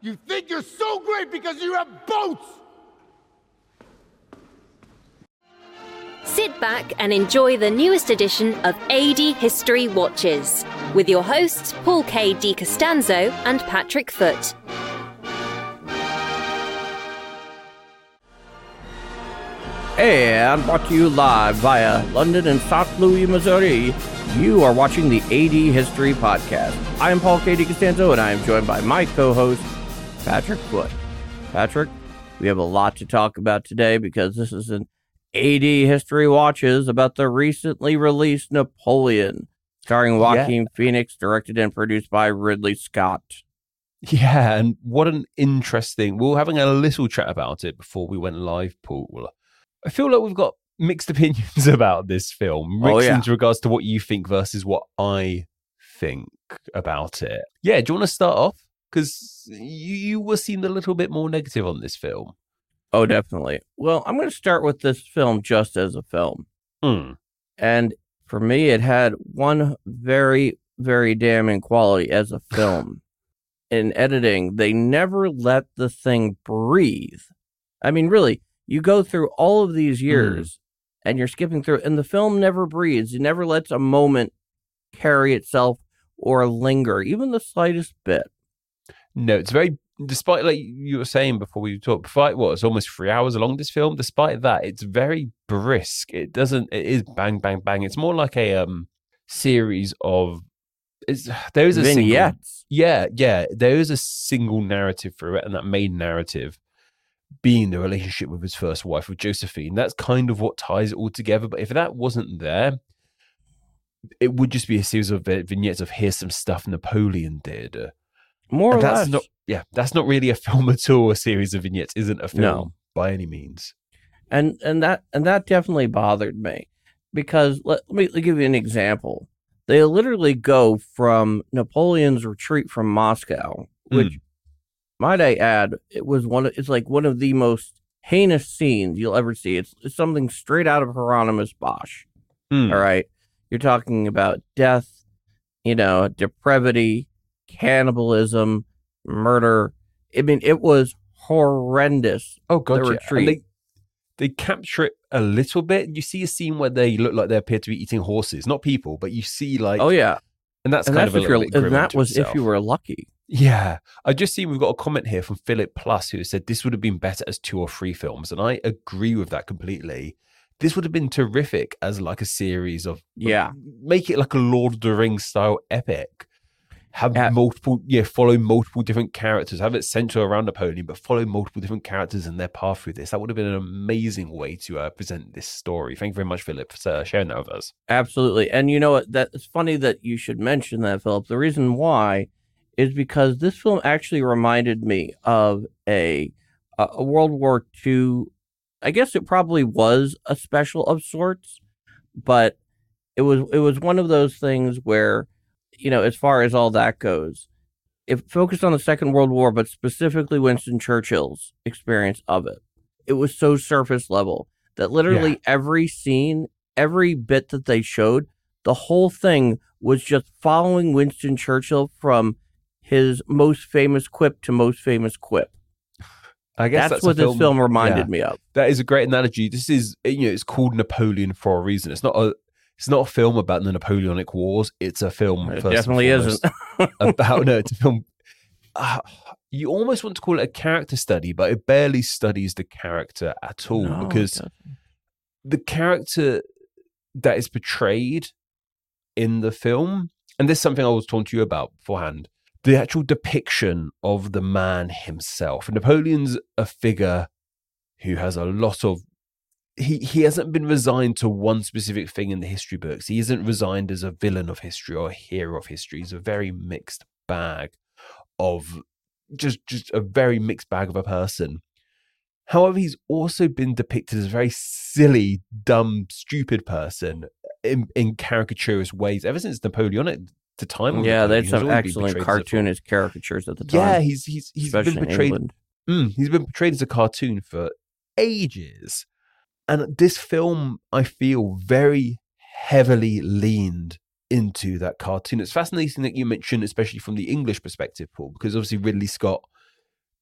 You think you're so great because you have boats! Sit back and enjoy the newest edition of AD History Watches with your hosts Paul K. DiCostanzo and Patrick Foot. And brought to you live via London and St. Louis, Missouri. You are watching the AD History Podcast. I am Paul K. DiCostanzo, and I am joined by my co-host, Patrick Foot. Patrick, we have a lot to talk about today because this is an AD History Watches about the recently released Napoleon, starring Joaquin Phoenix, directed and produced by Ridley Scott. Yeah, and what an interesting. We were having a little chat about it before we went live, Paul. I feel like we've got mixed opinions about this film, Oh, mixed yeah. in regards to what you think versus what I think about it. Yeah, do you want to start off? Because you, you were seemed a little bit more negative on this film. Oh, definitely. Well, I'm going to start with this film just as a film. Hmm. And for me, it had one very, very damning quality as a film. In editing, they never let the thing breathe. I mean, really, you go through all of these years and you're skipping through, and the film never breathes. It never lets a moment carry itself or linger, even the slightest bit. No, it's very. Despite like you were saying before we talked, fight what it's almost three hours long. This film, despite that, it's very brisk. It doesn't. It is bang, bang, bang. It's more like a um series of. It's there is a single- Vignettes. yeah, yeah. There is a single narrative through it, and that main narrative being the relationship with his first wife, with Josephine. That's kind of what ties it all together. But if that wasn't there, it would just be a series of vignettes of here's some stuff Napoleon did. More or that's less. not yeah, that's not really a film at all. A series of vignettes isn't a film No. by any means. and and that and that definitely bothered me because let, let me let me give you an example they literally go from napoleon's retreat from moscow which might i add it was one of, it's like one of the most heinous scenes you'll ever see it's, it's something straight out of hieronymus bosch Hmm. all right you're talking about death you know depravity cannibalism murder i mean it was horrendous Oh god, the yeah. retreat. They they capture it a little bit. You see a scene where they look like they appear to be eating horses, not people, but you see like oh yeah and that's and kind that's of a if you're little bit and that was if you were lucky Yeah, I just see we've got a comment here from Philip Plus who said this would have been better as two or three films, and I agree with that completely. This would have been terrific as like a series of Yeah. make it like a Lord of the Rings style epic. Have Yeah. multiple, yeah, follow multiple different characters. Have it centered around Napoleon, but follow multiple different characters and their path through this. That would have been an amazing way to uh, present this story. Thank you very much, Philip, for uh, sharing that with us. Absolutely. And you know what? That it's funny that you should mention that, Philip. The reason why is because this film actually reminded me of a a a World War II. I guess it probably was a special of sorts, but it was it was one of those things where, you know, as far as all that goes, it focused on the Second World War, but specifically Winston Churchill's experience of it. It was so surface level that literally every scene, every bit that they showed, the whole thing was just following Winston Churchill from his most famous quip to most famous quip. I guess That's, that's, what this film reminded yeah. me of. That is a great analogy. This is you know it's called Napoleon for a reason. It's not a it's not a film about the Napoleonic Wars. It's a film. It first definitely isn't. about no, it's a film. Uh, you almost want to call it a character study, but it barely studies the character at all No, because the character that is portrayed in the film, and this is something I was talking to you about beforehand, the actual depiction of the man himself. Napoleon's a figure who has a lot of he he hasn't been resigned to one specific thing in the history books. He isn't resigned as a villain of history or a hero of history. He's a very mixed bag of just just a very mixed bag of a person. However, he's also been depicted as a very silly, dumb, stupid person in, in caricaturous ways ever since Napoleonic to time. yeah, they had some excellent portrayed as a fool. cartoonist caricatures at the time. Yeah, he's he's he's been portrayed. Mm, he's been portrayed as a cartoon for ages, and this film I feel very heavily leaned into that cartoon. It's fascinating that you mentioned, especially from the English perspective, Paul, because obviously Ridley Scott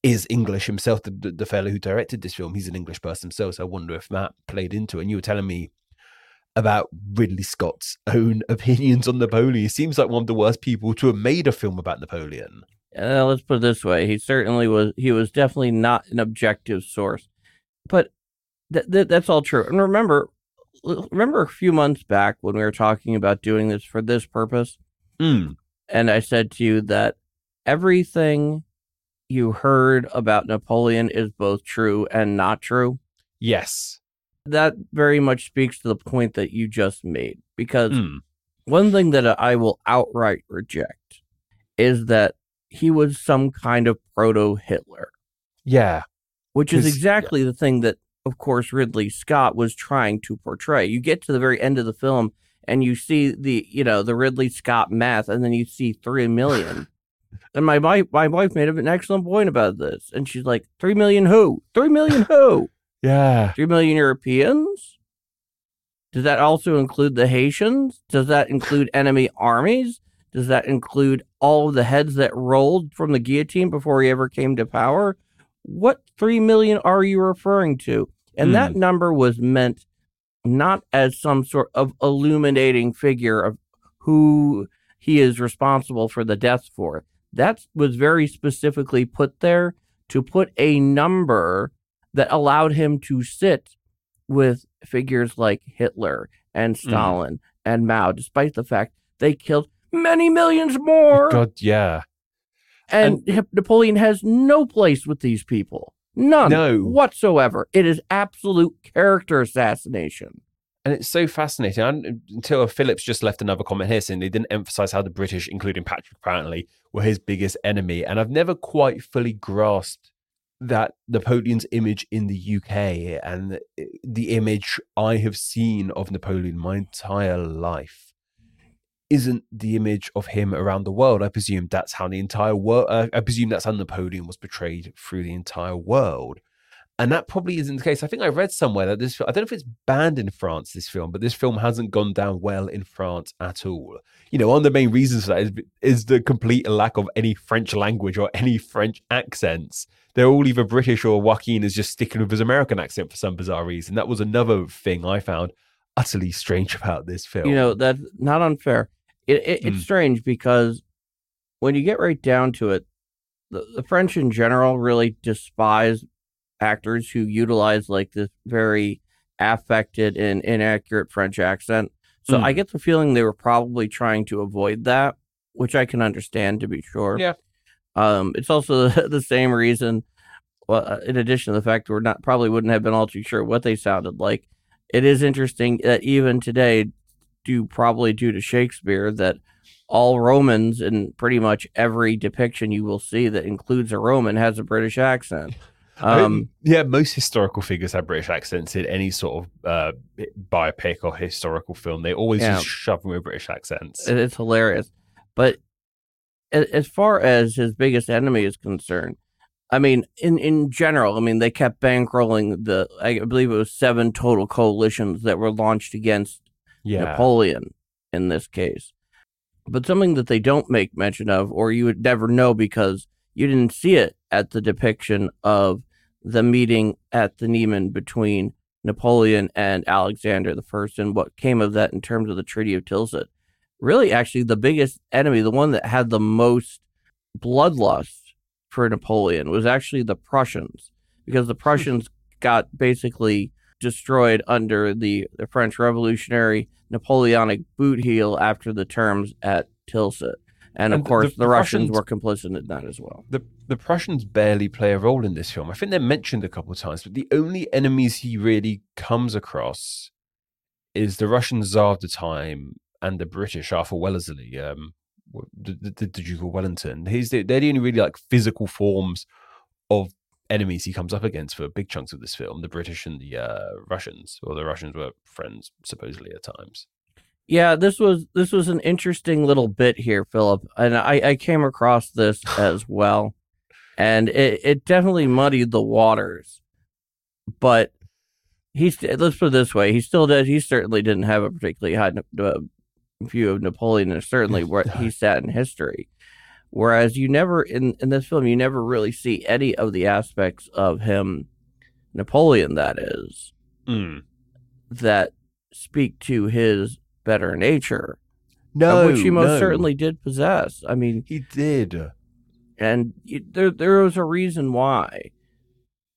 is English himself. The, the, fellow who directed this film, he's an English person himself. So I wonder if that played into it. And you were telling me about Ridley Scott's own opinions on Napoleon. He seems like one of the worst people to have made a film about Napoleon. Uh, let's put it this way: he certainly was. He was definitely not an objective source, but th- th- that's all true. And remember, remember a few months back when we were talking about doing this for this purpose, Mm, and I said to you that everything you heard about Napoleon is both true and not true. yes. That very much speaks to the point that you just made, because Mm, one thing that I will outright reject is that he was some kind of proto Hitler. yeah. which is exactly the thing that, of course, Ridley Scott was trying to portray. You get to the very end of the film and you see the, you know, the Ridley Scott math, and then you see three million. and my wife, my wife made an excellent point about this, and she's like, three million who? Three million who? Yeah. Three million Europeans? Does that also include the Haitians? Does that include enemy armies? Does that include all of the heads that rolled from the guillotine before he ever came to power? What 3 million are you referring to? And that mm. number was meant not as some sort of illuminating figure of who he is responsible for the deaths for. That was very specifically put there to put a number that allowed him to sit with figures like Hitler and mm. Stalin and Mao, despite the fact they killed many millions more. God, yeah. and Hip- Napoleon has no place with these people. None No. whatsoever. It is absolute character assassination. And it's so fascinating. And until Phillips just left another comment here saying they didn't emphasize how the British, including Patrick apparently, were his biggest enemy. And I've never quite fully grasped that Napoleon's image in the UK and the image I have seen of Napoleon my entire life isn't the image of him around the world. I presume that's how the entire world, uh, I presume that's how Napoleon was portrayed through the entire world. And that probably isn't the case. I think I read somewhere that this, I don't know if it's banned in France, this film, but this film hasn't gone down well in France at all. You know, one of the main reasons for that is, is the complete lack of any French language or any French accents. They're all either British or Joaquin is just sticking with his American accent for some bizarre reason. That was another thing I found utterly strange about this film. You know, that's not unfair. It, it, it's Mm. strange because when you get right down to it, the, the French in general really despise actors who utilize like this very affected and inaccurate French accent. So Mm. I get the feeling they were probably trying to avoid that, which I can understand to be sure. Yeah. Um, it's also the same reason. Well, uh, in addition to the fact we're not probably wouldn't have been all too sure what they sounded like. It is interesting that even today, due probably due to Shakespeare, that all Romans in pretty much every depiction you will see that includes a Roman has a British accent. Um, yeah, most historical figures have British accents in any sort of uh, biopic or historical film. They always Yeah. just shove them with British accents. It- It's hilarious. But as far as his biggest enemy is concerned, I mean, in, in general, I mean, they kept bankrolling the, I believe it was seven total coalitions that were launched against yeah, Napoleon in this case. But something that they don't make mention of, or you would never know because you didn't see it at the depiction of the meeting at the Niemen between Napoleon and Alexander the First, and what came of that in terms of the Treaty of Tilsit. Really, actually, the biggest enemy, the one that had the most bloodlust for Napoleon, was actually the Prussians, because the hmm. Prussians got basically destroyed under the, the French Revolutionary Napoleonic boot heel after the terms at Tilsit. And of And course, the, the Russians Prussians- were complicit in that as well. the the Prussians barely play a role in this film. I think they're mentioned a couple of times, but the only enemies he really comes across is the Russian Tsar of the time and the British Arthur Wellesley, um, the, the, the Duke of Wellington. He's the, they're the only really like physical forms of enemies he comes up against for big chunks of this film. The British and the uh, Russians, or the Russians were friends supposedly at times. Yeah, this was this was an interesting little bit here, Philip, and I, I came across this as well, and it, it definitely muddied the waters. But he's let's put it this way: he still did. He certainly didn't have a particularly high uh, view of Napoleon, and certainly where he sat in history. Whereas you never in in this film, you never really see any of the aspects of him, Napoleon. That is Mm. that speak to his better nature, No, which he most no. certainly did possess. I mean, he did. and y- there there was a reason why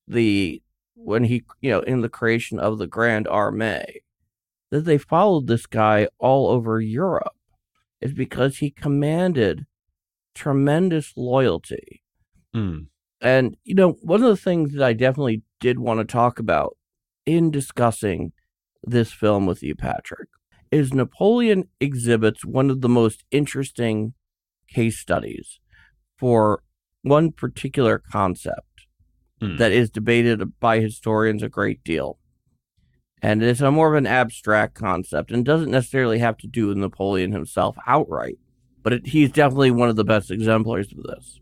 the when he you know in the creation of the Grand Armée that they followed this guy all over Europe is because he commanded tremendous loyalty. Mm. And you know, one of the things that I definitely did want to talk about in discussing this film with you, Patrick, is Napoleon exhibits one of the most interesting case studies for one particular concept Hmm. that is debated by historians a great deal. And it's a more of an abstract concept and doesn't necessarily have to do with Napoleon himself outright, but it, he's definitely one of the best exemplars of this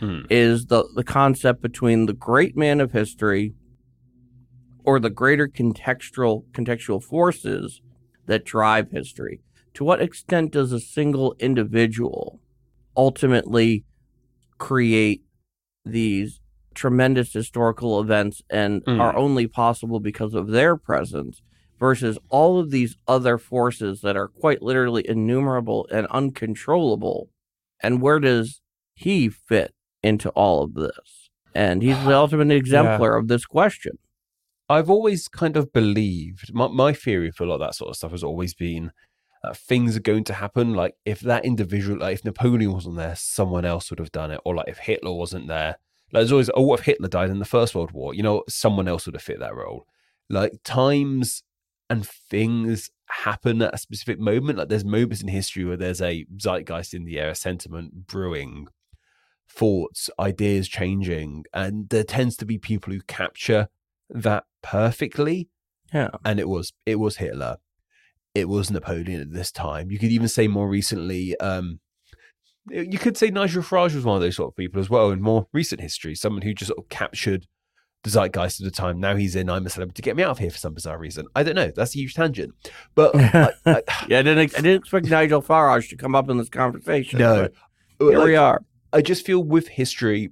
Mm. is the, the concept between the great man of history or the greater contextual contextual forces that drive history. To what extent does a single individual ultimately create these tremendous historical events and Mm. are only possible because of their presence versus all of these other forces that are quite literally innumerable and uncontrollable? And where does he fit into all of this? And he's the ultimate exemplar of this question. I've always kind of believed my, my theory for a lot of that sort of stuff has always been uh, things are going to happen. Like if that individual, like if Napoleon wasn't there, someone else would have done it, or like if Hitler wasn't there, like there's always, oh, what if Hitler died in the First World War? You know, someone else would have fit that role. Like times and things happen at a specific moment. Like there's moments in history where there's a zeitgeist in the air, a sentiment brewing, thoughts, ideas changing, and there tends to be people who capture that perfectly. Yeah. And it was it was Hitler. It was Napoleon at this time. You could even say more recently, um, you could say Nigel Farage was one of those sort of people as well in more recent history. Someone who just sort of captured the zeitgeist at the time. Now he's in I'm a Celebrity. Get me out of here for some bizarre reason. I don't know. That's a huge tangent. But I, I, Yeah, I didn't. ex- I didn't expect Nigel Farage to come up in this conversation. no. here Like, we are. I just feel with history,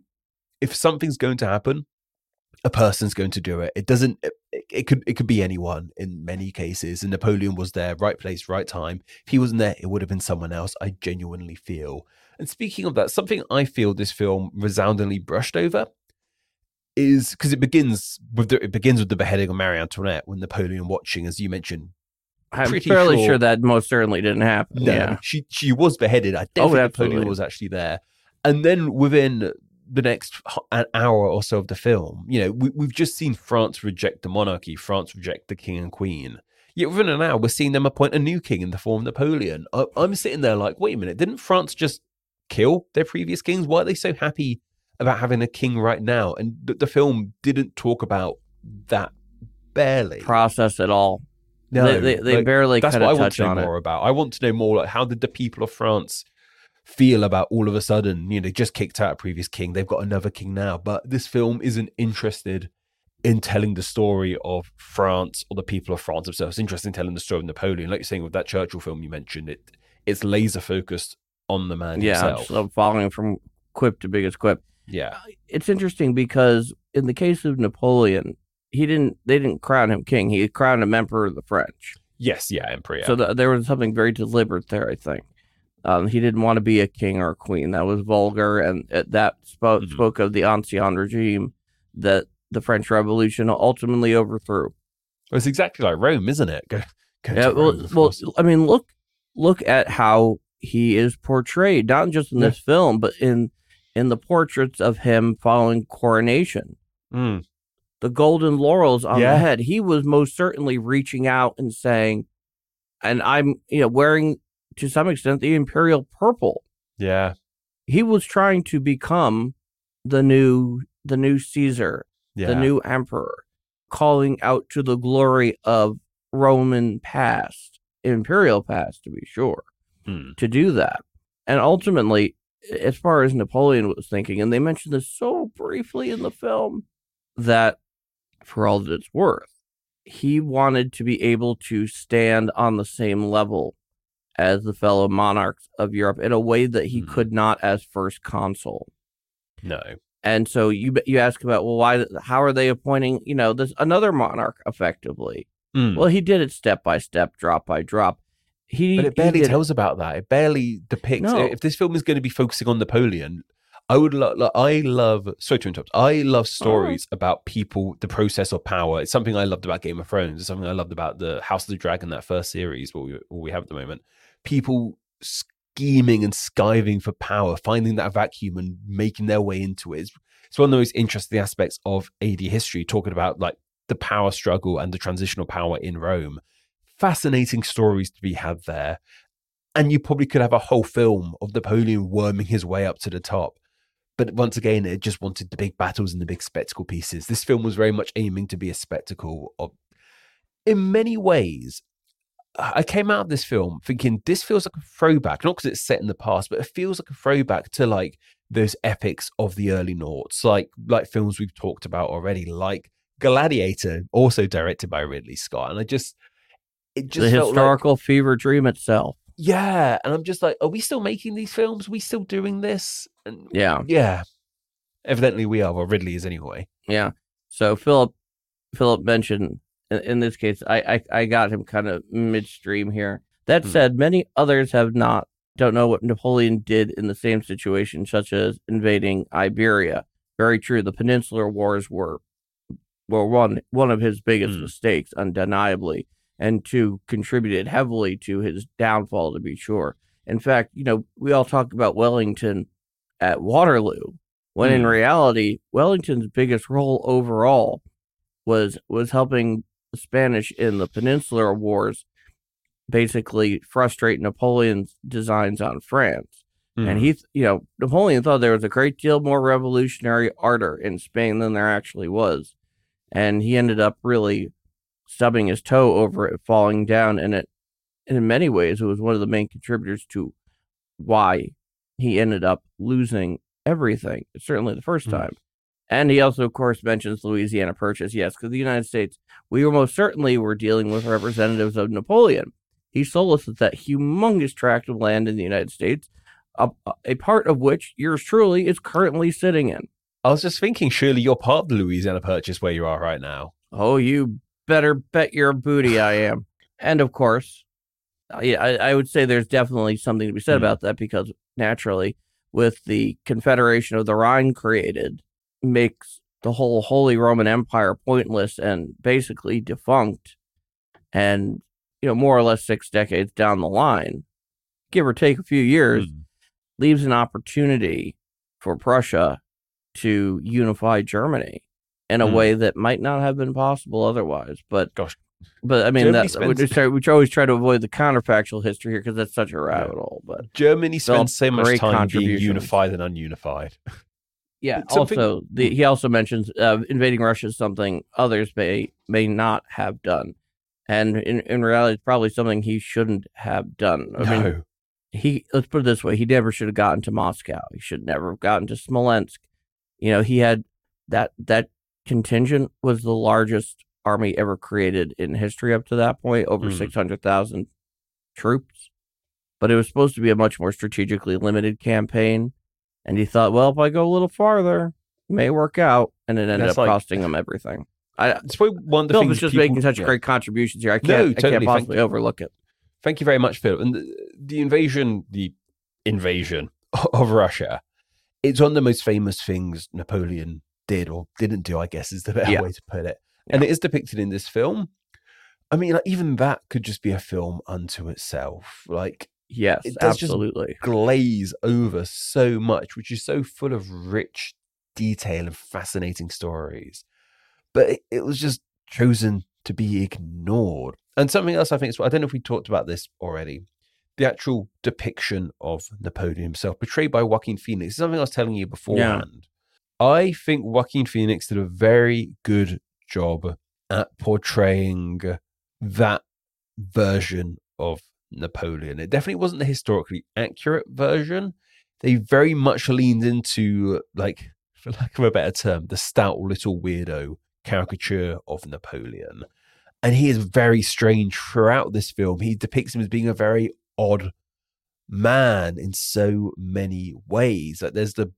if something's going to happen, a person's going to do it. It doesn't. It, it could. It could be anyone in many cases. And Napoleon was there, right place, right time. If he wasn't there, it would have been someone else. I genuinely feel. And speaking of that, something I feel this film resoundingly brushed over is because it begins with the, it begins with the beheading of Marie Antoinette when Napoleon watching, as you mentioned. I'm fairly sure- sure that most certainly didn't happen. No, Yeah. she she was beheaded. I don't Oh, think absolutely. Napoleon was actually there. And then within the next an hour or so of the film, you know, we, we've just seen France reject the monarchy, France reject the king and queen. Yet within an hour, we're seeing them appoint a new king in the form of Napoleon. I, I'm sitting there like, wait a minute, didn't France just kill their previous kings? Why are they so happy about having a king right now? And the, the film didn't talk about that barely. Process at all. no, they they, they like, barely that's what I want to know on it. more about. I want to know more like how did the people of France feel about all of a sudden, you know, they just kicked out a previous king. They've got another king now. But this film isn't interested in telling the story of France or the people of France themselves. It's interested in telling the story of Napoleon. Like you're saying with that Churchill film you mentioned, it it's laser focused on the man Yeah, himself. so following from quip to biggest quip. Yeah. It's interesting because in the case of Napoleon, he didn't. They didn't crown him king. He crowned him emperor of the French. Yes, yeah, Emperor. Yeah. So th- there was something very deliberate there, I think. Um, he didn't want to be a king or a queen. That was vulgar, and uh, that spoke Mhm. spoke of the ancien regime that the French Revolution ultimately overthrew. it's exactly like Rome, isn't it? Go, go Yeah, well, well. I mean, look, look at how he is portrayed, not just in Yeah. this film, but in in the portraits of him following coronation. Mm, The golden laurels on Yeah. the head. He was most certainly reaching out and saying, and I'm, you know, wearing to some extent the imperial purple. yeah. He was trying to become the new the new Caesar, Yeah. the new emperor, calling out to the glory of Roman past imperial past, to be sure, Hmm. to do that. And ultimately, as far as Napoleon was thinking, and they mentioned this so briefly in the film, that for all that it's worth, he wanted to be able to stand on the same level as the fellow monarchs of Europe in a way that he Hmm. could not as first consul. No. And so you you ask about well why how are they appointing you know this another monarch effectively? Mm. Well, he did it step by step, drop by drop. He but it barely tells about that. It barely depicts. No. If this film is going to be focusing on Napoleon, I would. Lo- lo- I love. Sorry to interrupt. I love stories about people, the process of power. It's something I loved about Game of Thrones. It's something I loved about the House of the Dragon, that first series, what we what we have at the moment. People scheming and skiving for power, finding that vacuum and making their way into it. It's, it's one of the most interesting aspects of AD history, talking about like the power struggle and the transitional power in Rome. Fascinating stories to be had there. And you probably could have a whole film of Napoleon worming his way up to the top. But once again, it just wanted the big battles and the big spectacle pieces. This film was very much aiming to be a spectacle of in many ways. I came out of this film thinking this feels like a throwback, not because it's set in the past, but it feels like a throwback to like those epics of the early noughts, like like films we've talked about already, like Gladiator, also directed by Ridley Scott. And I just it just the felt like- historical fever dream itself. yeah, and I'm just like, are we still making these films? Are we still doing this? And Yeah, yeah, evidently we are. Well, Ridley is anyway. yeah. So Philip Philip mentioned in, in this case, I, I I got him kind of midstream here. That Hmm. said, many others have not don't know what Napoleon did in the same situation, such as invading Iberia. Very true. The Peninsular Wars were were one one of his biggest Hmm. mistakes, undeniably, and two contributed heavily to his downfall. To be sure. In fact, you know, we all talk about Wellington at Waterloo, when in Hmm. reality, Wellington's biggest role overall was was helping the Spanish in the Peninsular Wars basically frustrate Napoleon's designs on France. Hmm. And he, you know, Napoleon thought there was a great deal more revolutionary ardor in Spain than there actually was. And he ended up really stubbing his toe over it, falling down. And it, and in many ways, it was one of the main contributors to why he ended up losing everything, certainly the first Hmm. time. And he also, of course, mentions Louisiana Purchase. Yes, because the United States, we were most certainly were dealing with representatives of Napoleon. He solicited that humongous tract of land in the United States, a, a part of which yours truly is currently sitting in. I was just thinking, surely you're part of the Louisiana Purchase where you are right now. Oh, you better bet your booty I am. And of course, uh, yeah, I, I would say there's definitely something to be said Hmm. about that because naturally, with the Confederation of the Rhine created, makes the whole Holy Roman Empire pointless and basically defunct. And, you know, more or less six decades down the line, give or take a few years, Hmm. leaves an opportunity for Prussia to unify Germany in a Hmm. way that might not have been possible otherwise. But Gosh. but I mean, Germany that we just try, we always try to avoid the counterfactual history here because that's such a rabbit hole. But Germany spends so much time being unified and ununified. yeah, something- also the, he also mentions uh, invading Russia is something others may may not have done, and in in reality, it's probably something he shouldn't have done. I mean, no. he let's put it this way he never should have gotten to moscow he should never have gotten to smolensk you know he had that that contingent was the largest army ever created in history up to that point over Hmm. 600000 troops but it was supposed to be a much more strategically limited campaign and he thought well if i go a little farther it may work out and it ended That's up like- costing him everything i It's probably one of the Philip things is just people- making such yeah. great contributions here i can't No, i can't possibly overlook it Thank you very much, Phil. And the, the invasion, the invasion of Russia, it's one of the most famous things Napoleon did or didn't do, I guess is the better Yeah. way to put it. And it is depicted in this film. I mean, like, even that could just be a film unto itself. Like, yes It absolutely glaze over so much, which is so full of rich detail and fascinating stories. But it, it was just chosen to be ignored. And something else I think is, I don't know if we talked about this already. The actual depiction of Napoleon himself, portrayed by Joaquin Phoenix, is something I was telling you beforehand. I think Joaquin Phoenix did a very good job at portraying that version of Napoleon. It definitely wasn't the historically accurate version. They very much leaned into, like, for lack of a better term, the stout little weirdo caricature of Napoleon. And he is very strange throughout this film. He depicts him as being a very odd man in so many ways. Like there's the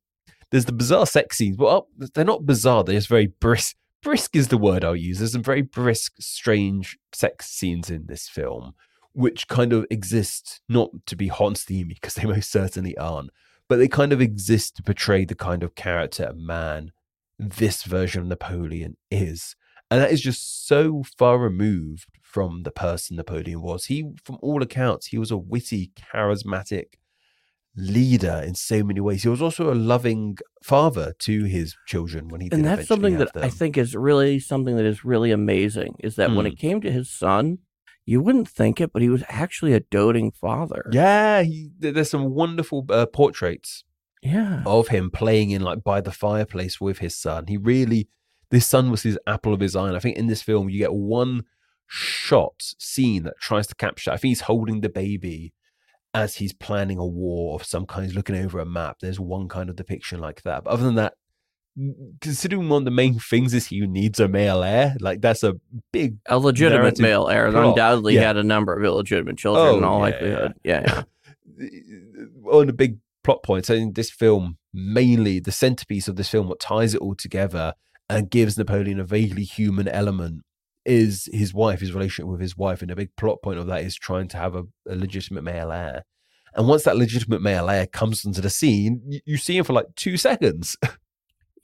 there's the bizarre sex scenes. Well, oh, they're not bizarre. They're just very brisk. Brisk is the word I'll use. There's some very brisk, strange sex scenes in this film, which kind of exist not to be hot and steamy because they most certainly aren't, but they kind of exist to portray the kind of character and man this version of Napoleon is. And that is just so far removed from the person Napoleon was. He, from all accounts, he was a witty, charismatic leader in so many ways. He was also a loving father to his children when he and that's something that have I think is really something that is really amazing is that when Mm. it came to his son, you wouldn't think it, but he was actually a doting father. Yeah, he, there's some wonderful uh, portraits Yeah. of him playing in like by the fireplace with his son. He really, this son was his apple of his eye. And I think in this film you get one shot scene that tries to capture. I think he's holding the baby as he's planning a war of some kind. He's looking over a map. There's one kind of depiction like that. But other than that, considering one of the main things is he needs a male heir, like that's a big A legitimate male heir. plot. Undoubtedly Yeah. had a number of illegitimate children in Oh, all yeah, likelihood. Yeah. yeah. one of the big plot points in this film, mainly the centerpiece of this film, what ties it all together and gives Napoleon a vaguely human element is his wife, his relationship with his wife. And a big plot point of that is trying to have a, a legitimate male heir. And once that legitimate male heir comes onto the scene, you, you see him for like two seconds.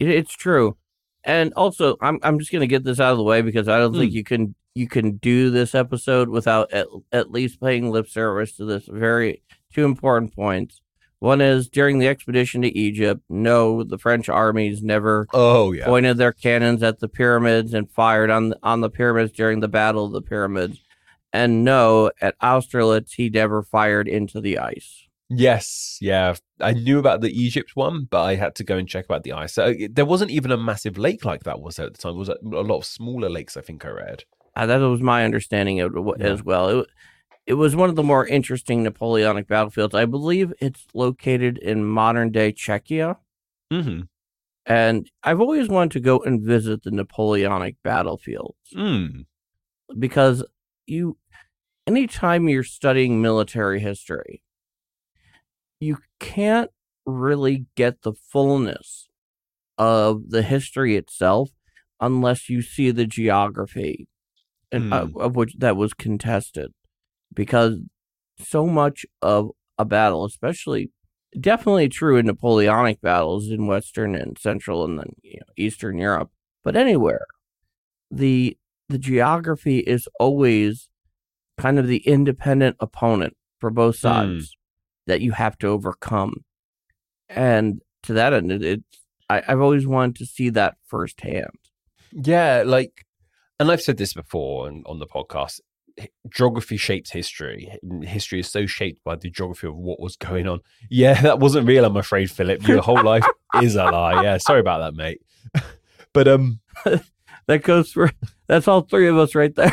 It's true. And also, I'm I'm just gonna get this out of the way because I don't think Hmm. you can you can do this episode without at, at least paying lip service to this very two important points. One is during the expedition to Egypt, no, the French armies never Oh, yeah. pointed their cannons at the pyramids and fired on the, on the pyramids during the battle of the pyramids. And no, at Austerlitz, he never fired into the ice. Yes, yeah. I knew about the Egypt one, but I had to go and check about the ice. So there wasn't even a massive lake like that, was there at the time? It was a lot of smaller lakes, I think I read. Uh, that was my understanding of it Yeah. as well. It, it was one of the more interesting Napoleonic battlefields. I believe it's located in modern day Czechia. Mm-hmm. And I've always wanted to go and visit the Napoleonic battlefields Mm. because you, anytime you're studying military history, you can't really get the fullness of the history itself unless you see the geography and uh, of which that was contested because so much of a battle especially definitely true in napoleonic battles in western and central and then you know, eastern europe but anywhere the the geography is always kind of the independent opponent for both hmm. sides that you have to overcome and to that end it, it's I, i've always wanted to see that firsthand Yeah, like, and I've said this before on, on the podcast. Geography shapes history. History is so shaped by the geography of what was going on. Yeah, that wasn't real. I'm afraid, Philip. Your whole life is a lie. Yeah, sorry about that, mate. but um, that goes for that's all three of us right there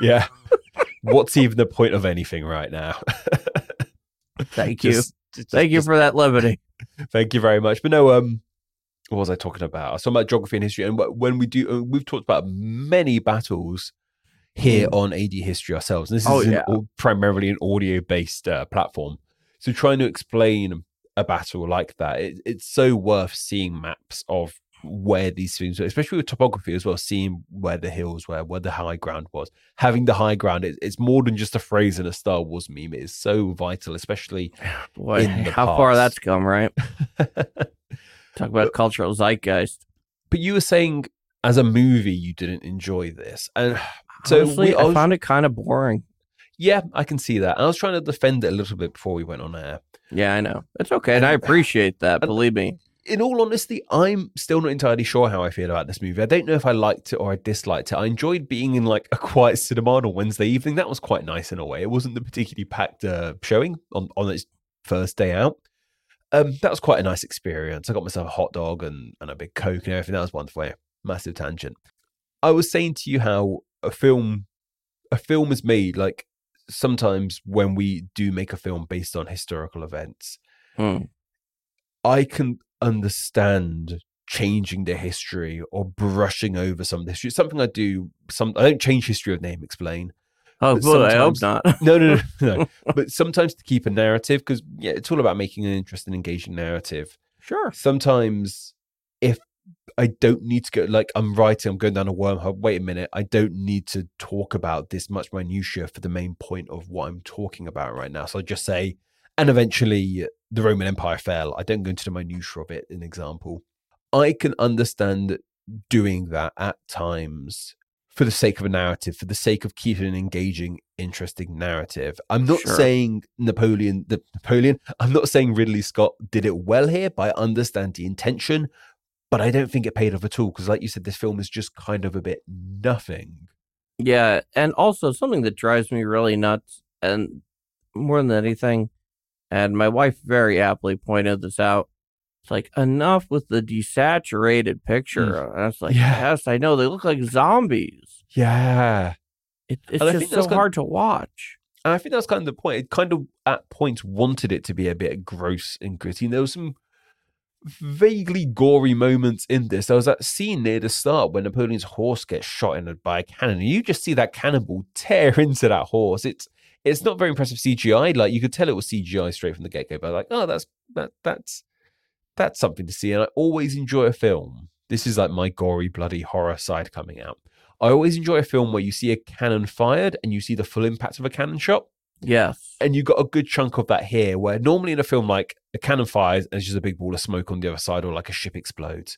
yeah. What's even the point of anything right now? thank you Just- just- thank you for that levity Thank you very much. But no, um, what was I talking about? I was talking about geography and history, and when we do, uh, we've talked about many battles here on AD History ourselves. And this is Oh, an yeah. primarily an audio-based uh, platform, so trying to explain a battle like that, it, it's so worth seeing maps of where these things were, especially with topography as well, seeing where the hills were, where the high ground was. Having the high ground, it, it's more than just a phrase in a Star Wars meme. It is so vital, especially boy how far past. that's come right talk about cultural zeitgeist But you were saying as a movie you didn't enjoy this, and so honestly we, I i found it kind of boring yeah, I can see that. I was trying to defend it a little bit before we went on air. yeah i know it's okay and i appreciate that And- believe me In all honesty, I'm still not entirely sure how I feel about this movie. I don't know if I liked it or I disliked it. I enjoyed being in like a quiet cinema on a Wednesday evening. That was quite nice in a way. It wasn't the particularly packed uh, showing on on its first day out. Um, that was quite a nice experience. I got myself a hot dog and, and a big coke and everything. That was wonderful. Massive tangent. I was saying to you how a film, a film is made like sometimes when we do make a film based on historical events, Hmm. I can understand changing the history or brushing over some of the history. It's something I do. Some I don't change history of name explain. Oh, boy, I hope not. No, no, no, no. but sometimes to keep a narrative because yeah, it's all about making an interesting, engaging narrative. sure. Sometimes I don't need to go like I'm writing, I'm going down a wormhole. Wait a minute, I don't need to talk about this much minutia for the main point of what I'm talking about right now. So I just say, and eventually the Roman Empire fell. I don't go into the minutia of it. An example, I can understand doing that at times for the sake of a narrative, for the sake of keeping an engaging, interesting narrative. I'm not Sure. saying Napoleon, the Napoleon. I'm not saying Ridley Scott did it well here, but I understand the intention. But I don't think it paid off at all because, like you said, this film is just kind of a bit nothing. Yeah, and also something that drives me really nuts, and more than anything, and my wife very aptly pointed this out. It's like enough with the desaturated picture. And I was like, Mm. Yeah. yes, I know they look like zombies. Yeah. It, it's And just so hard to watch. And I think that's kind of the point. It kind of at points wanted it to be a bit gross and gritty. And there was some vaguely gory moments in this. There was that scene near the start when Napoleon's horse gets shot in by a cannon, you just see that cannonball tear into that horse. It's it's not very impressive CGI. Like you could tell it was CGI straight from the get go. But like, oh, that's that that's that's something to see. And I always enjoy a film. This is like my gory, bloody horror side coming out. I always enjoy a film where you see a cannon fired and you see the full impact of a cannon shot Yes. and you got a good chunk of that here where normally in a film like a cannon fires and there's just a big ball of smoke on the other side or like a ship explodes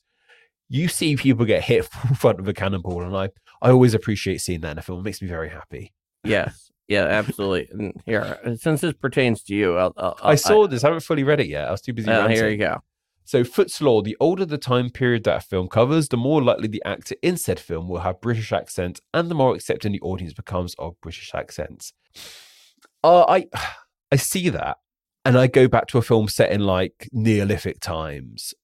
you see people get hit in front of a cannonball and i i always appreciate seeing that in a film it makes me very happy Yes. Yeah, absolutely. And here, since this pertains to you, I'll, I'll, i saw this i haven't fully read it yet i was too busy Uh, ranting. here you go. so foot's law the older the time period that a film covers the more likely the actor in said film will have british accent and the more accepting the audience becomes of british accents uh, i i see that and I go back to a film set in like Neolithic times,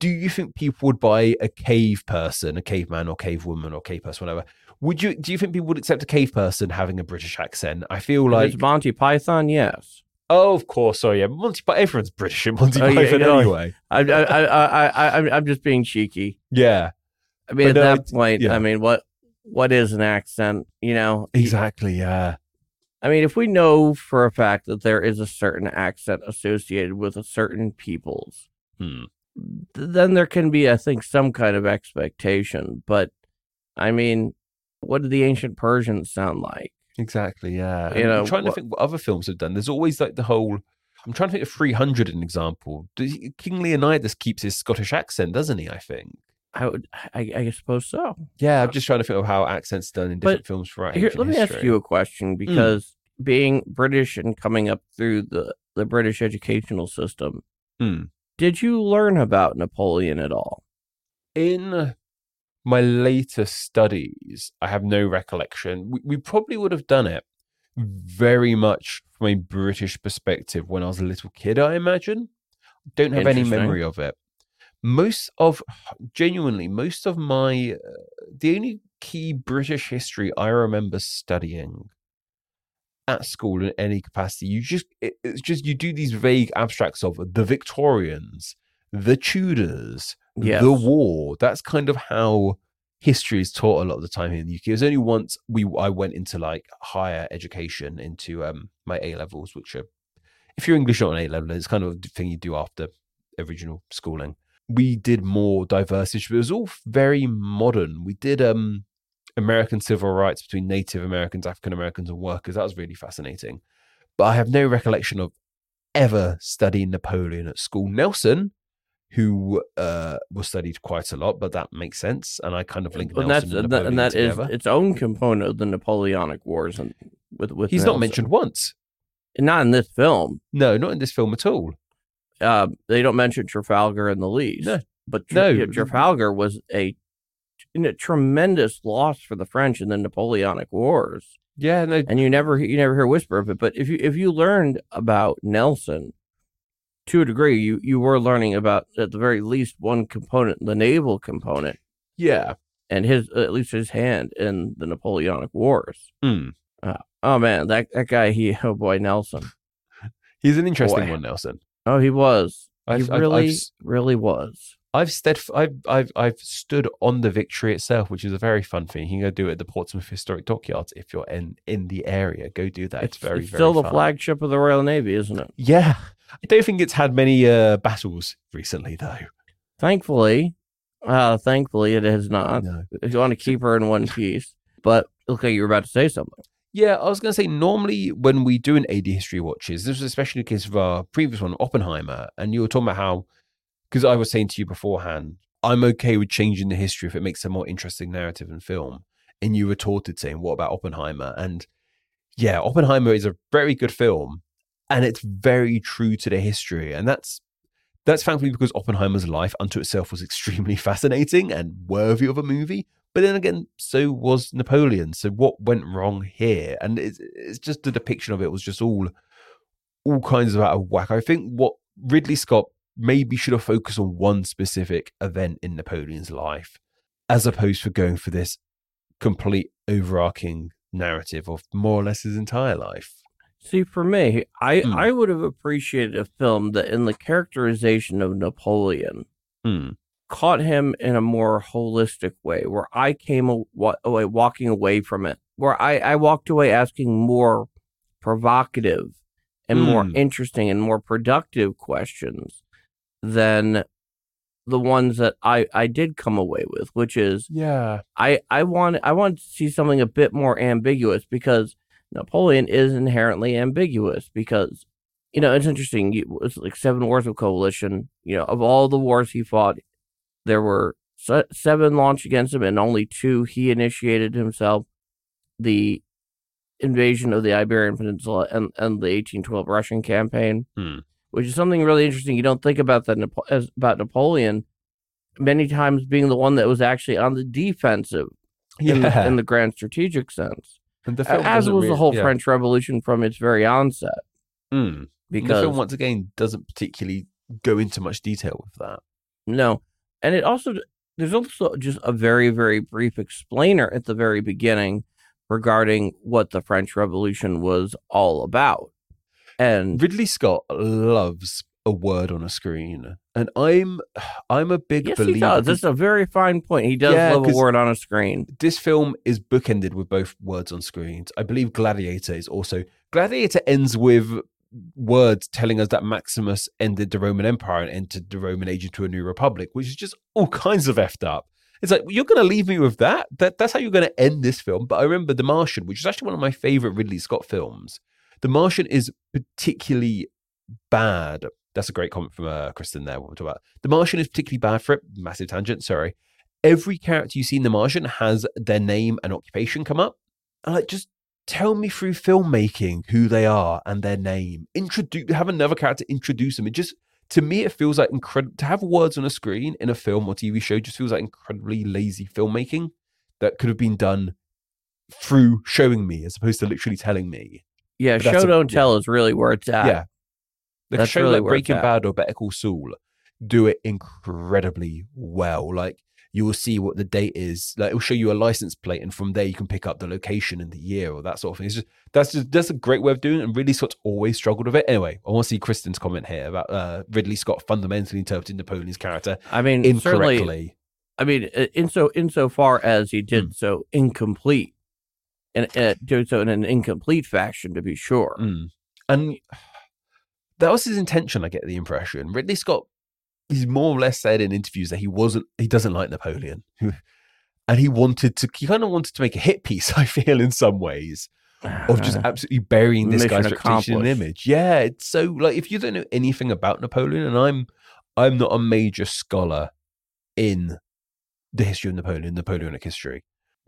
do you think people would buy a cave person, a caveman or cave woman or cave person, whatever? Would you? Do you think people would accept a cave person having a British accent? I feel like, it's Monty Python, yes. oh, of course, sorry, yeah, Monty. But everyone's British in Monty Oh, Python yeah. anyway. I, I, I, I, I, I'm- I'm just being cheeky. Yeah, I mean, But at no, that point, yeah. I mean, what, what is an accent? You know, exactly. Yeah, I mean, if we know for a fact that there is a certain accent associated with a certain peoples, Hmm. th- then there can be, I think, some kind of expectation. But I mean, what did the ancient Persians sound like? exactly. Yeah, You know, I'm trying what- to think what other films have done. There's always like the whole. I'm trying to think of 300 an example. King Leonidas keeps his Scottish accent, doesn't he? I think. I would, I, I suppose so. Yeah, I'm just trying to think of how accents done in But different films Right Here, let me ask you a question because being British and coming up through the, the British educational system, Hmm. did you learn about Napoleon at all? in my later studies, I have no recollection. We, we probably would have done it very much from a British perspective when I was a little kid, I imagine. Don't have any memory of it. Most of, genuinely, most of my, uh, the only key British history I remember studying at school in any capacity, you just, it, it's just, you do these vague abstracts of the Victorians, the Tudors, Yes. the war. That's kind of how history is taught a lot of the time here in the UK. It was only once we I went into like higher education into um my A levels, which are if you're English not an A level, it's kind of the thing you do after original schooling. We did more diversity, but it was all very modern. We did um American civil rights between Native Americans, African Americans, and workers. That was really fascinating. But I have no recollection of ever studying Napoleon at school. Nelson, who uh, was studied quite a lot, but that makes sense. And I kind of link and Nelson that's and that, and that is its own component of the Napoleonic Wars, and with with He's not mentioned once. not in this film. No, not in this film at all. Uh, they don't mention Trafalgar in the least. No. but Tra- No. Trafalgar was a, a tremendous loss for the French in the Napoleonic Wars. Yeah, no, and you never you never hear whisper of it. But if you if you learned about Nelson to a degree, you you were learning about at the very least one component, the naval component, yeah. and his at least his hand in the Napoleonic Wars. Mm. Uh, Oh man, that that guy. He oh boy, Nelson. He's an interesting Boy. one, Nelson. Oh, he was. I've- he I've- really, I've really was. I've stead, I've, I've, I've stood on the victory itself, which is a very fun thing. You can go do it at the Portsmouth Historic Dockyards if you're in in the area. Go do that. It's, very, it's very still the flagship of the Royal Navy, isn't it? Yeah, I don't think it's had many uh, battles recently, though. Thankfully, uh, thankfully it has not. No. If you want to keep her in one piece, but it looked like you were about to say something. Yeah, I was going to say normally when we do an AD history watches, this was especially the case of our previous one, Oppenheimer, and you were talking about how, because I was saying to you beforehand, I'm okay with changing the history if it makes a more interesting narrative and film. And you retorted saying, what about Oppenheimer? And yeah, Oppenheimer is a very good film and it's very true to the history. And that's that's thankfully because Oppenheimer's life unto itself was extremely fascinating and worthy of a movie. But then again, so was Napoleon. So what went wrong here? And it's, it's just the depiction of it was just all all kinds of out of whack. I think what Ridley Scott maybe should have focused on one specific event in Napoleon's life, as opposed to going for this complete overarching narrative of more or less his entire life. See, for me, I Hmm. I would have appreciated a film that, in the characterization of Napoleon, Hmm. Caught him in a more holistic way, where I came away walking away from it, where I I walked away asking more provocative and more Hmm. interesting and more productive questions than the ones that I I did come away with, which is Yeah. I I want I want to see something a bit more ambiguous because Napoleon is inherently ambiguous because you know it's interesting. you- It's like seven wars of coalition. You know, of all the wars he fought, there were seven launched against him, and only two he initiated himself. The invasion of the Iberian Peninsula and and the 1812 Russian campaign, Hmm. which is something really interesting. You don't think about that Napo- about Napoleon many times being the one that was actually on the defensive in, Yeah. the, in the grand strategic sense, and the as was the whole yeah. French Revolution from its very onset. Hmm. And the Because film once again doesn't particularly go into much detail with that. no, and it also there's also just a very very brief explainer at the very beginning regarding what the French Revolution was all about, and Ridley Scott loves a word on a screen, and I'm I'm a big yes, believer. he does. That's a very fine point. He does Yeah, love a word on a screen. this film is bookended with both words on screens. I believe Gladiator is also Gladiator ends with words telling us that Maximus ended the Roman Empire and entered the Roman age into a new republic, which is just all kinds of effed up. It's like you're going to leave me with that. That that's how you're going to end this film. But I remember The Martian, which is actually one of my favorite Ridley Scott films. The Martian is particularly bad. That's a great comment from uh, Kristen there. We're talking about. The Martian is particularly bad for it. Massive tangent. Sorry every character you see in The Martian has their name and occupation come up. And like, just tell me through filmmaking who they are and their name. Introduce, have another character introduce them. It just, to me, it feels like incredible to have words on a screen in a film or TV show. Just feels like incredibly lazy filmmaking that could have been done through showing me as opposed to literally telling me. Yeah, But show don't tell is really where it's at. Yeah. The That's show really like Breaking. Bad or Better Call Saul do it incredibly well. Like you will see what the date is. Like it will show you a license plate, and from there you can pick up the location and the year or that sort of thing. It's just that's just that's a great way of doing it. And Ridley Scott's always struggled with it. Anyway, I want to see Kristen's comment here about uh, Ridley Scott fundamentally interpreting Napoleon's character I mean, certainly, incorrectly. I mean, in so insofar as he did Mm. so incomplete, and uh, doing so in an incomplete fashion, to be sure. Mm. And that was his intention, I get the impression. Ridley Scott, he's more or less said in interviews that he wasn't, he doesn't like Napoleon. And he wanted to, he kind of wanted to make a hit piece, I feel, in some ways, of just ah. absolutely burying this Mission guy's reputation and image. Yeah, it's so, like, if you don't know anything about Napoleon, and I'm, I'm not a major scholar in the history of Napoleon, Napoleonic history.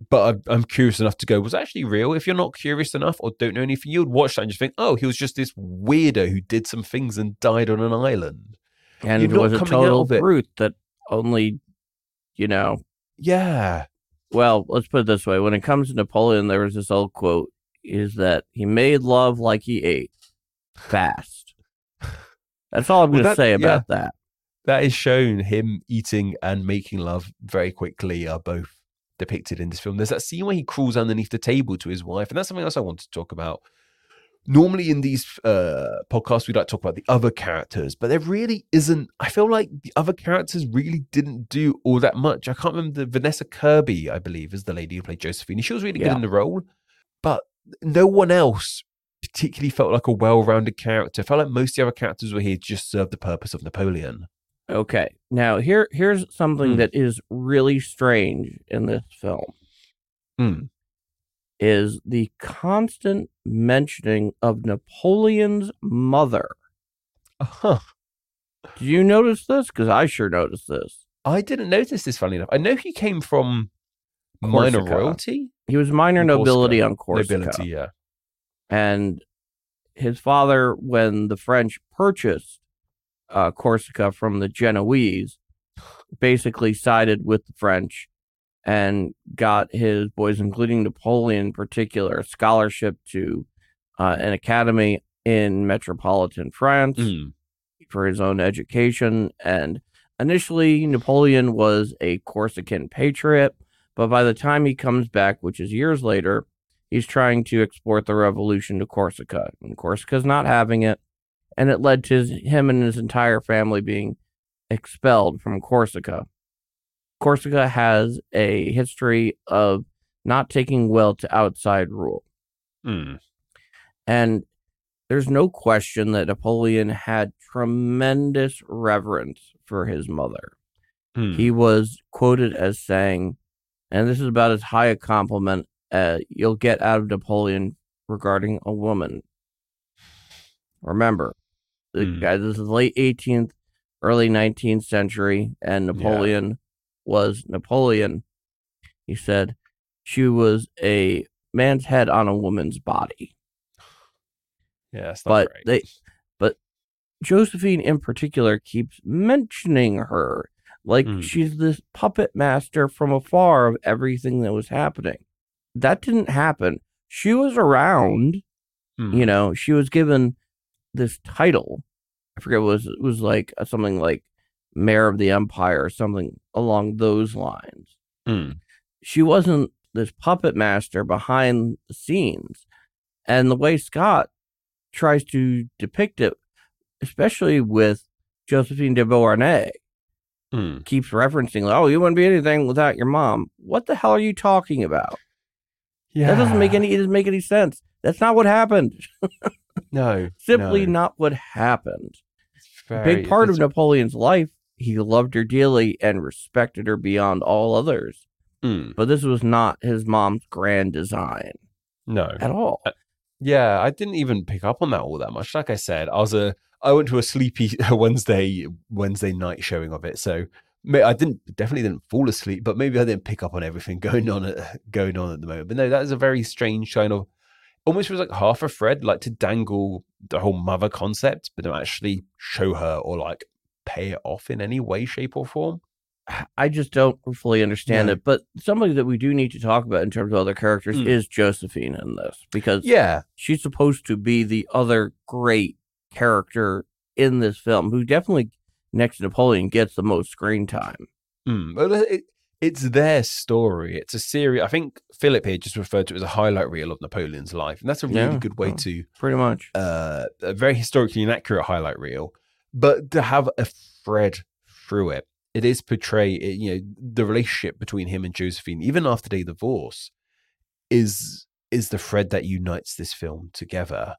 But I'm, I'm curious enough to go, was actually real? If you're not curious enough or don't know anything, you would watch that and just think, oh, he was just this weirdo who did some things and died on an island. And was a total brute that only, you know. Yeah. Well, let's put it this way: when it comes to Napoleon, there was this old quote: "Is that he made love like he ate, fast." That's all I'm Well, going to say yeah. about that. That is shown him eating and making love very quickly are both depicted in this film. There's that scene where he crawls underneath the table to his wife, and that's something else I want to talk about. Normally in these uh, podcasts, we like to talk about the other characters, but there really isn't. I feel like the other characters really didn't do all that much. I can't remember the Vanessa Kirby, I believe, is the lady who played Josephine. She was really good in the role, but no one else particularly felt like a well-rounded character. I felt like most of the other characters were here to just serve the purpose of Napoleon. Okay. Now here here's something Hmm. that is really strange in this film. Hmm. Is the constant mentioning of Napoleon's mother. Uh-huh. Did you notice this? Because I sure noticed this. I didn't notice this. Funny enough, I know he came from minor royalty, He was minor nobility Corsica. on Corsica. nobility. Yeah. and his father, when the French purchased uh, Corsica from the Genoese, basically sided with the French and got his boys, including Napoleon in particular, a scholarship to uh, an academy in metropolitan France Mm. for his own education. And initially, Napoleon was a Corsican patriot, but by the time he comes back, which is years later, he's trying to export the revolution to Corsica. And Corsica's not having it. And it led to his, him and his entire family being expelled from Corsica. Corsica has a history of not taking well to outside rule. Mm. And there's no question that Napoleon had tremendous reverence for his mother. Mm. He was quoted as saying, and this is about as high a compliment uh, you'll get out of Napoleon regarding a woman. Remember, the Hmm. guy, this is late 18th, early 19th century, and Napoleon was Napoleon. He said she was a man's head on a woman's body. yeah, but great. they but Josephine in particular keeps mentioning her like Mm. she's this puppet master from afar of everything that was happening. That didn't happen. She was around, Mm. you know, she was given this title. I forget what it was it was like uh, something like mayor of the empire or something along those lines. Mm. She wasn't this puppet master behind the scenes. And the way Scott tries to depict it, especially with Josephine de Beauharnais, Mm. keeps referencing, oh, you wouldn't be anything without your mom. What the hell are you talking about? Yeah, That doesn't make any it doesn't make any sense. That's not what happened. no Simply no. not what happened. Very- big part of Napoleon's life, he loved her dearly and respected her beyond all others. Mm. But this was not his mom's grand design no at all. Yeah, I didn't even pick up on that all that much. Like I said, I was a I went to a sleepy Wednesday Wednesday night showing of it, so I didn't definitely didn't fall asleep, but maybe I didn't pick up on everything going on at, going on at the moment. But no, that is a very strange kind of almost was like half a thread, like to dangle the whole mother concept, but don't actually show her or like pay it off in any way, shape, or form. I just don't fully understand No. it. But somebody that we do need to talk about in terms of other characters Mm. is Josephine in this because Yeah, she's supposed to be the other great character in this film who definitely next to Napoleon gets the most screen time. Mm, well, it, it's their story. It's a series. I think Philip here just referred to it as a highlight reel of Napoleon's life, and that's a really Yeah. good way to Pretty much. uh, a very historically inaccurate highlight reel, but to have a thread through it. It is portray you know the relationship between him and Josephine, even after they divorce, is is the thread that unites this film together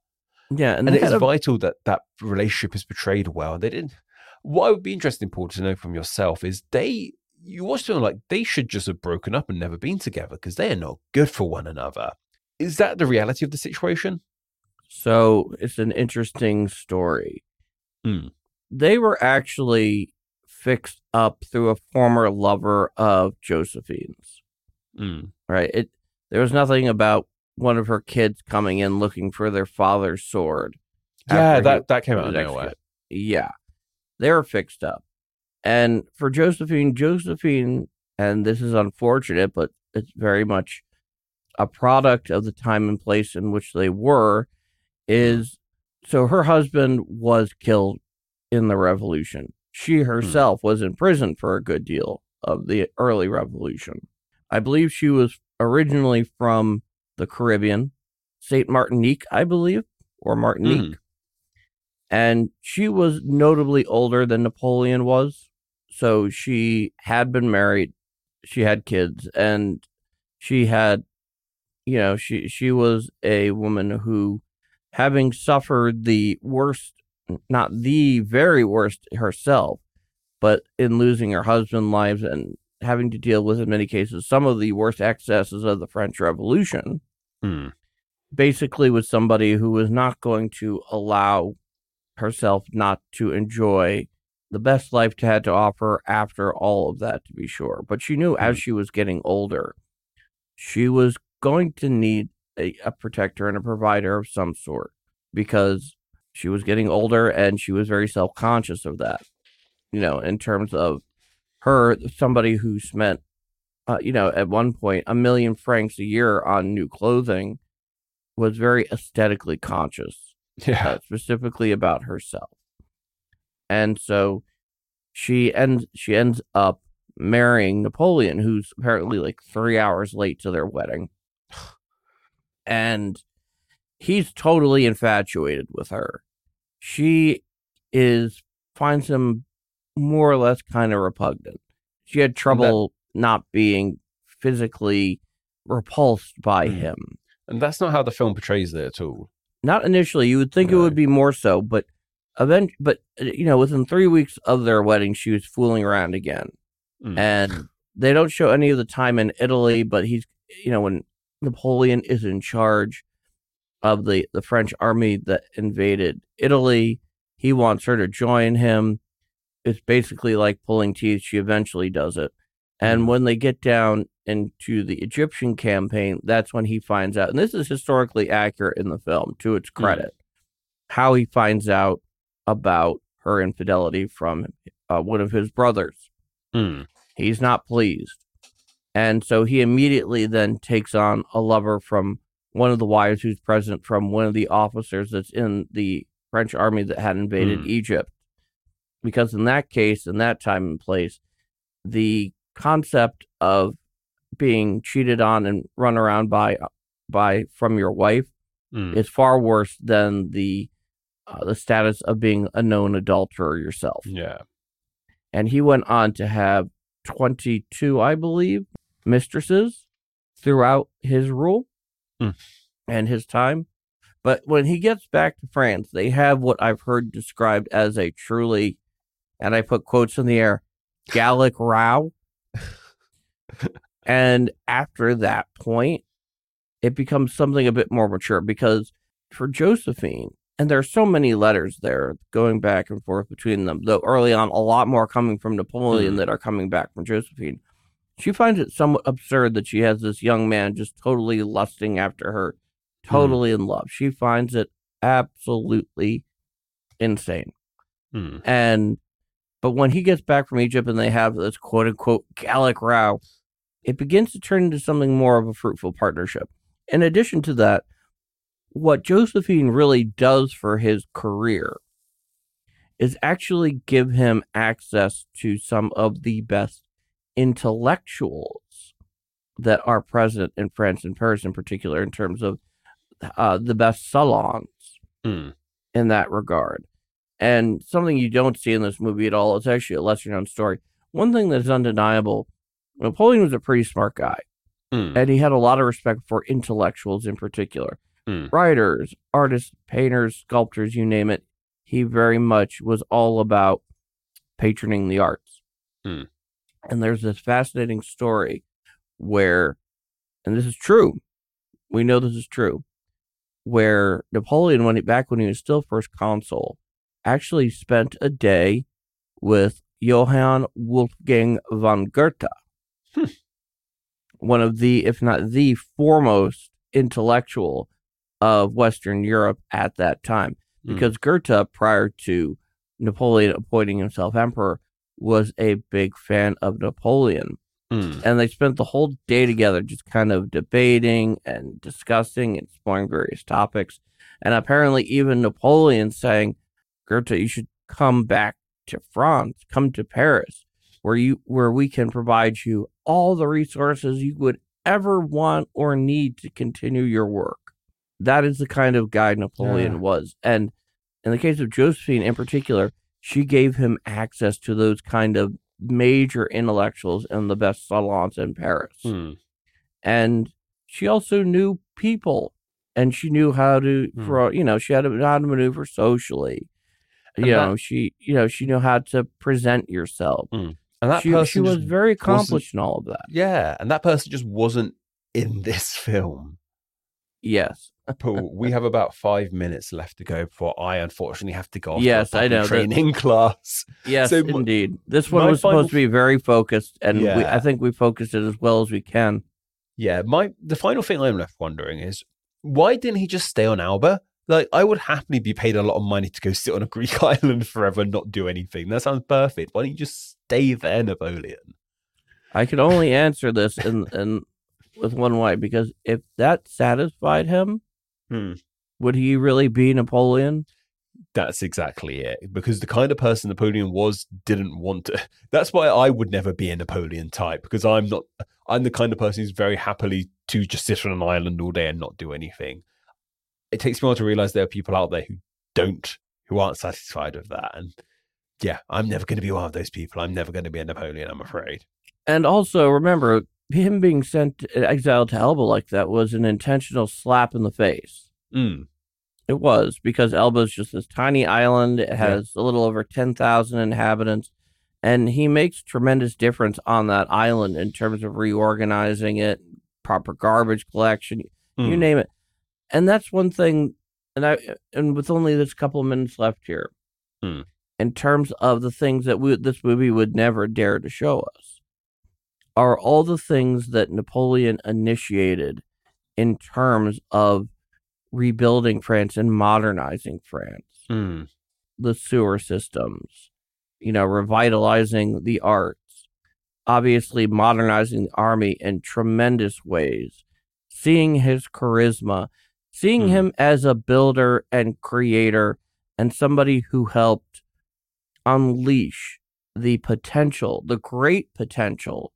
Yeah, and, and it is a- vital that that relationship is portrayed well. They didn't. What would be interesting, Paul, to know from yourself is they. You watch them like they should just have broken up and never been together because they are not good for one another. Is that the reality of the situation? So it's an interesting story. Hmm. They were actually fixed up through a former lover of Josephine's. Mm. Right? It there was nothing about one of her kids coming in looking for their father's sword. Yeah, after he that that came out of nowhere. Yeah. They were fixed up. And for Josephine, Josephine, and this is unfortunate, but it's very much a product of the time and place in which they were, is so her husband was killed in the revolution. She hmm. herself was in prison for a good deal of the early revolution. I believe she was originally from the Caribbean, Saint Martinique, I believe, or Martinique. Hmm. And she was notably older than Napoleon was. So she had been married, she had kids, and she had, you know, she she was a woman who, having suffered the worst, not the very worst herself, but in losing her husband lives and having to deal with in many cases some of the worst excesses of the French Revolution, Hmm. basically with somebody who was not going to allow herself not to enjoy the best life to had to offer after all of that to be sure but she knew as she was getting older she was going to need a, a protector and a provider of some sort because she was getting older and she was very self-conscious of that you know in terms of her somebody who spent uh, you know at one point a million francs a year on new clothing was very aesthetically conscious Yeah. uh, specifically about herself. And so she ends she ends up marrying Napoleon, who's apparently like three hours late to their wedding. And he's totally infatuated with her. She is finds him more or less kind of repugnant. She had trouble not being physically repulsed by Hmm. him And that's not how the film portrays it at all. not initially. You would think it would be more so, but event. But uh, you know, within three weeks of their wedding, she was fooling around again, Mm. and they don't show any of the time in Italy. But he's, you know, when Napoleon is in charge of the the French army that invaded Italy, he wants her to join him. It's basically like pulling teeth. She eventually does it. And Mm. when they get down into the Egyptian campaign, that's when he finds out. And this is historically accurate in the film, to its credit, how he finds out about her infidelity from uh, one of his brothers. Mm. He's not pleased. And so he immediately then takes on a lover from one of the wives who's present from one of the officers that's in the French army that had invaded Hmm. Egypt. Because in that case, in that time and place, the concept of being cheated on and run around by by from your wife Mm. is far worse than the uh, the status of being a known adulterer yourself Yeah. and he went on to have 22 i believe mistresses throughout his rule Hmm. and his time but when he gets back to france they have what i've heard described as a truly and i put quotes in the air gallic row and after that point it becomes something a bit more mature because for josephine and there are so many letters there going back and forth between them though early on a lot more coming from napoleon Hmm. that are coming back from josephine she finds it somewhat absurd that she has this young man just totally lusting after her totally in love. She finds it absolutely insane. Mm. and but when he gets back from egypt and they have this quote unquote gallic row it begins to turn into something more of a fruitful partnership. In addition to that what josephine really does for his career is actually give him access to some of the best intellectuals that are present in france and paris in particular in terms of uh, the best salons Mm. in that regard. And something you don't see in this movie at all, it's actually a lesser known story. One thing that's undeniable Napoleon was a pretty smart guy, Mm. and he had a lot of respect for intellectuals in particular Hmm. writers, artists, painters, sculptors, you name it. He very much was all about patroning the arts. Hmm. And there's this fascinating story where, and this is true, we know this is true, where Napoleon, when he, back when he was still first consul, actually spent a day with Johann Wolfgang von Goethe, Hmm. one of the, if not the foremost intellectual of Western Europe at that time. Mm. Because Goethe, prior to Napoleon appointing himself emperor, was a big fan of Napoleon Mm. and they spent the whole day together just kind of debating and discussing and exploring various topics and apparently even napoleon saying goethe you should come back to france come to paris where you where we can provide you all the resources you would ever want or need to continue your work. That is the kind of guy Napoleon Yeah. was. And in the case of Josephine in particular, she gave him access to those kind of major intellectuals in the best salons in Paris. Hmm. And she also knew people and she knew how to Hmm. for you know, she had to, how to maneuver socially. And you that- know, she you know, she knew how to present yourself. And that She, person she was very accomplished in all of that. Yeah, and that person just wasn't in this film. Yes. Paul, we have about five minutes left to go before I unfortunately have to go off Yes, I know, that- training class. Yes, So indeed. This one was final supposed to be very focused, and we, I think we focused it as well as we can. Yeah, my the final thing I'm left wondering is why didn't he just stay on Alba? Like I would happily be paid a lot of money to go sit on a Greek island forever and not do anything. That sounds perfect. Why don't you just stay there, Napoleon? I can only answer this in, in with one way because if that satisfied him, Hmm. would he really be Napoleon? That's exactly it. Because the kind of person Napoleon was didn't want to. That's why I would never be a Napoleon type because I'm not. I'm the kind of person who's very happily to just sit on an island all day and not do anything. It takes me a while to realize there are people out there who don't, who aren't satisfied with that. And yeah, I'm never going to be one of those people. I'm never going to be a Napoleon. I'm afraid. And also remember, him being sent exiled to Elba like that was an intentional slap in the face. Mm. It was because Elba is just this tiny island. It has a little over 10,000 inhabitants. And he makes tremendous difference on that island in terms of reorganizing it, proper garbage collection, you Mm. name it. And that's one thing. And I and with only this couple of minutes left here, Hmm. in terms of the things that we, this movie would never dare to show us, are all the things that Napoleon initiated in terms of rebuilding France and modernizing France Mm. the sewer systems, you know, revitalizing the arts, obviously modernizing the army in tremendous ways, seeing his charisma, seeing Hmm. him as a builder and creator and somebody who helped unleash the potential, the great potential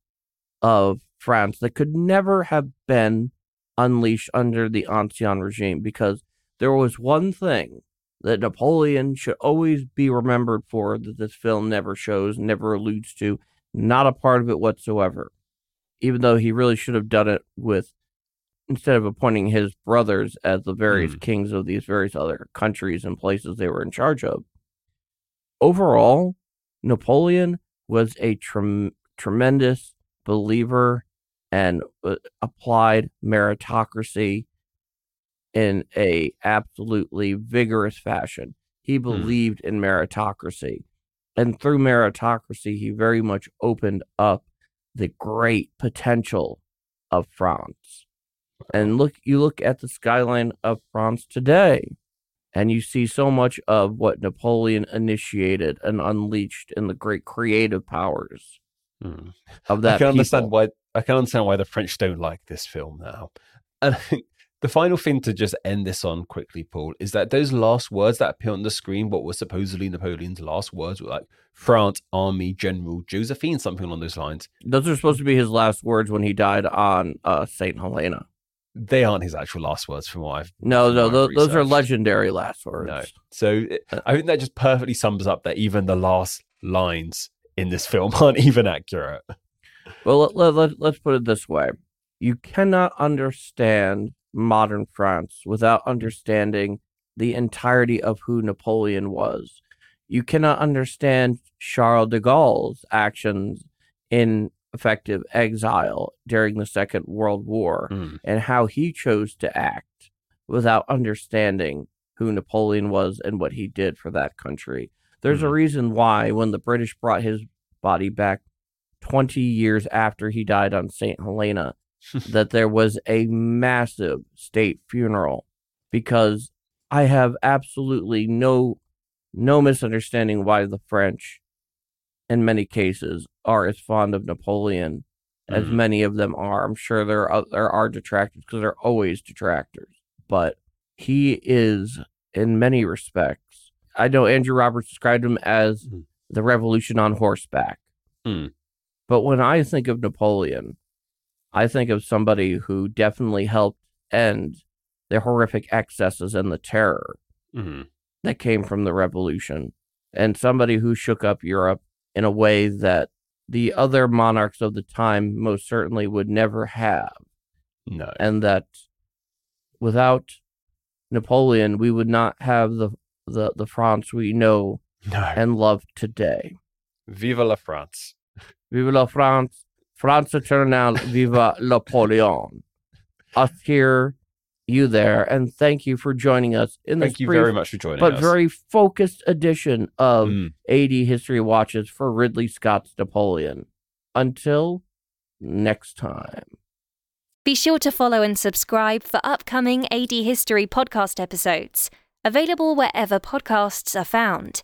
of France that could never have been unleashed under the Ancien regime because there was one thing that Napoleon should always be remembered for that this film never shows, never alludes to, not a part of it whatsoever. Even though he really should have done it with, instead of appointing his brothers as the various Hmm. kings of these various other countries and places they were in charge of. Overall, Napoleon was a trem- tremendous believer and uh, applied meritocracy in a absolutely vigorous fashion. He believed in meritocracy. And through meritocracy, he very much opened up the great potential of France. And look you look at the skyline of France today, and you see so much of what Napoleon initiated and unleashed in the great creative powers Mm. of that I can understand why I can understand why the French don't like this film now. And the final thing to just end this on quickly, Paul, is that those last words that appear on the screen, what were supposedly Napoleon's last words, were like France Army General Josephine, something along those lines. Those are supposed to be his last words when he died on uh, Saint Helena. They aren't his actual last words, from what I've No, no, what those are legendary last words. No. So it- Uh, I think that just perfectly sums up that even the last lines in this film aren't even accurate. Well, let, let, let, let's put it this way you cannot understand modern France without understanding the entirety of who Napoleon was. You cannot understand Charles de Gaulle's actions in effective exile during the Second World War Mm. and how he chose to act without understanding who Napoleon was and what he did for that country. There's a Mhm. reason why when the British brought his body back 20 years after he died on St. Helena that there was a massive state funeral because I have absolutely no no misunderstanding why the French in many cases are as fond of Napoleon as Mhm. many of them are. I'm sure there are there are detractors because there are always detractors, but he is in many respects. I know Andrew Roberts described him as Mhm. the revolution on horseback. Hmm. But when I think of Napoleon, I think of somebody who definitely helped end the horrific excesses and the terror hmm that came from the revolution, and somebody who shook up Europe in a way that the other monarchs of the time most certainly would never have, No. and that without Napoleon, we would not have the the, the France we know No. and love today. Viva la France. Vive la France, France éternelle, viva Napoleon. Us here, you there, and thank you for joining us in this Thank you brief very much for joining but us. very focused edition of Mm. AD History Watches for Ridley Scott's Napoleon. Until next time. Be sure to follow and subscribe for upcoming AD History podcast episodes, available wherever podcasts are found.